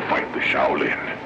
to fight the Shaolin.